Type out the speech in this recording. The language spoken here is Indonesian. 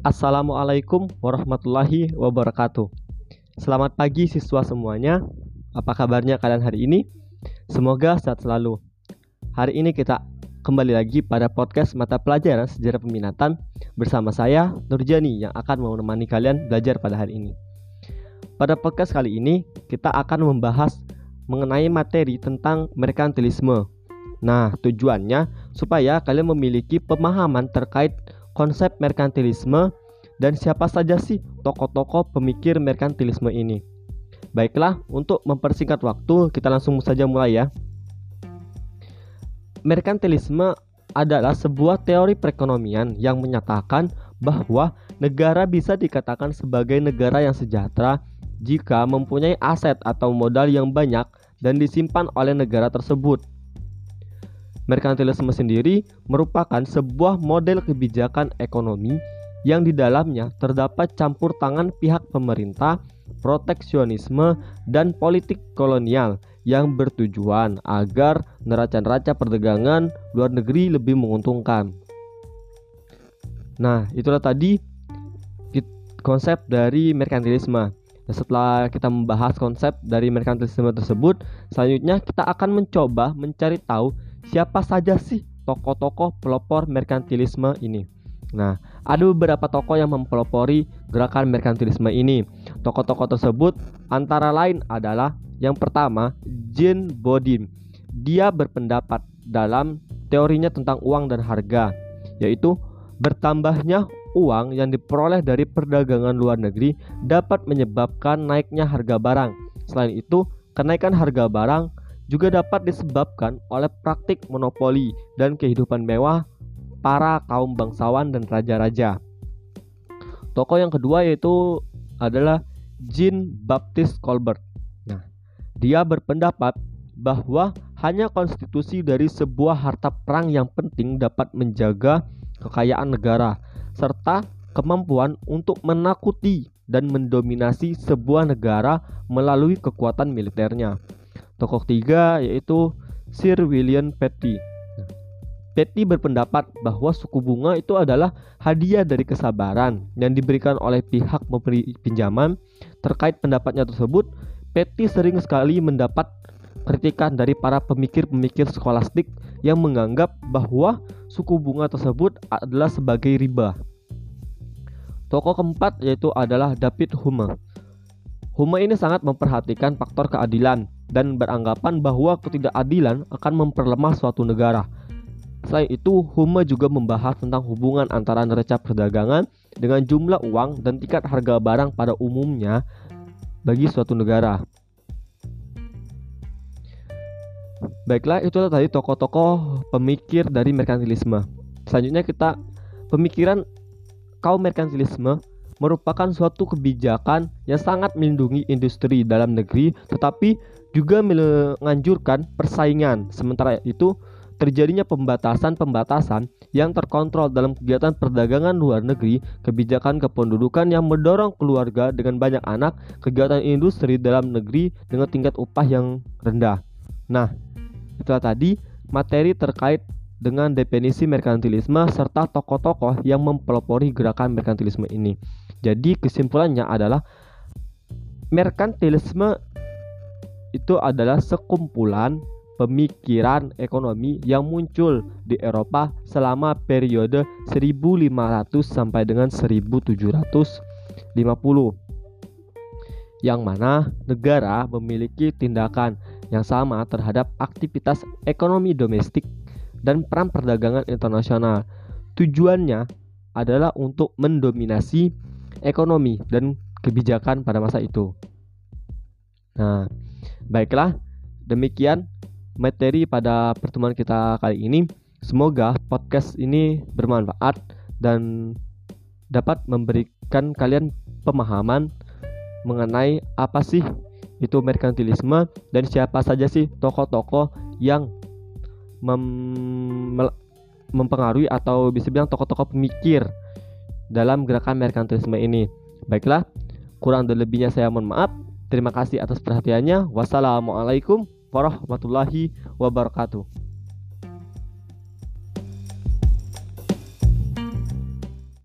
Assalamualaikum warahmatullahi wabarakatuh. Selamat pagi siswa semuanya. Apa kabarnya kalian hari ini? Semoga sehat selalu. Hari ini kita kembali lagi pada podcast mata pelajaran sejarah peminatan bersama saya Nurjani yang akan menemani kalian belajar pada hari ini. Pada podcast kali ini kita akan membahas mengenai materi tentang merkantilisme. Nah, tujuannya supaya kalian memiliki pemahaman terkait konsep merkantilisme dan siapa saja sih tokoh-tokoh pemikir merkantilisme ini. Baiklah, untuk mempersingkat waktu, kita langsung saja mulai ya. Merkantilisme adalah sebuah teori perekonomian yang menyatakan bahwa negara bisa dikatakan sebagai negara yang sejahtera jika mempunyai aset atau modal yang banyak dan disimpan oleh negara tersebut. Merkantilisme sendiri merupakan sebuah model kebijakan ekonomi yang di dalamnya terdapat campur tangan pihak pemerintah, proteksionisme, dan politik kolonial yang bertujuan agar neraca-neraca perdagangan luar negeri lebih menguntungkan. Nah, itulah tadi konsep dari merkantilisme. Nah, setelah kita membahas konsep dari merkantilisme tersebut, selanjutnya kita akan mencoba mencari tahu siapa saja sih tokoh-tokoh pelopor merkantilisme ini. Nah, ada beberapa tokoh yang mempelopori gerakan merkantilisme ini. Tokoh-tokoh tersebut antara lain adalah yang pertama Jean Bodin. Dia berpendapat dalam teorinya tentang uang dan harga, yaitu bertambahnya uang yang diperoleh dari perdagangan luar negeri dapat menyebabkan naiknya harga barang. Selain itu, kenaikan harga barang juga dapat disebabkan oleh praktik monopoli dan kehidupan mewah para kaum bangsawan dan raja-raja. Tokoh yang kedua yaitu adalah Jean Baptiste Colbert. Nah, dia berpendapat bahwa hanya konstitusi dari sebuah harta perang yang penting dapat menjaga kekayaan negara serta kemampuan untuk menakuti dan mendominasi sebuah negara melalui kekuatan militernya. Tokoh ketiga yaitu Sir William Petty. Petty berpendapat bahwa suku bunga itu adalah hadiah dari kesabaran yang diberikan oleh pihak memberi pinjaman. Terkait pendapatnya tersebut, Petty sering sekali mendapat kritikan dari para pemikir-pemikir skolastik yang menganggap bahwa suku bunga tersebut adalah sebagai riba. Tokoh keempat yaitu adalah David Hume. Hume ini sangat memperhatikan faktor keadilan dan beranggapan bahwa ketidakadilan akan memperlemah suatu negara. Selain itu, Hume juga membahas tentang hubungan antara neraca perdagangan dengan jumlah uang dan tingkat harga barang pada umumnya bagi suatu negara. Baiklah, itu tadi tokoh-tokoh pemikir dari merkantilisme. Selanjutnya kita pemikiran kaum merkantilisme merupakan suatu kebijakan yang sangat melindungi industri dalam negeri tetapi juga menganjurkan persaingan. Sementara itu, terjadinya pembatasan-pembatasan yang terkontrol dalam kegiatan perdagangan luar negeri, kebijakan kependudukan yang mendorong keluarga dengan banyak anak, kegiatan industri dalam negeri dengan tingkat upah yang rendah. Nah, itulah tadi materi terkait dengan definisi merkantilisme serta tokoh-tokoh yang mempelopori gerakan merkantilisme ini. Jadi kesimpulannya adalah merkantilisme itu adalah sekumpulan pemikiran ekonomi yang muncul di Eropa selama periode 1500 sampai dengan 1750 yang mana negara memiliki tindakan yang sama terhadap aktivitas ekonomi domestik dan peran perdagangan internasional. Tujuannya adalah untuk mendominasi ekonomi dan kebijakan pada masa itu. Nah, Baiklah, demikian materi pada pertemuan kita kali ini. Semoga podcast ini bermanfaat dan dapat memberikan kalian pemahaman mengenai apa sih itu merkantilisme dan siapa saja sih tokoh-tokoh yang mem mempengaruhi atau bisa bilang tokoh-tokoh pemikir dalam gerakan merkantilisme ini. Baiklah, kurang dan lebihnya saya mohon maaf. Terima kasih atas perhatiannya. Wassalamualaikum warahmatullahi wabarakatuh.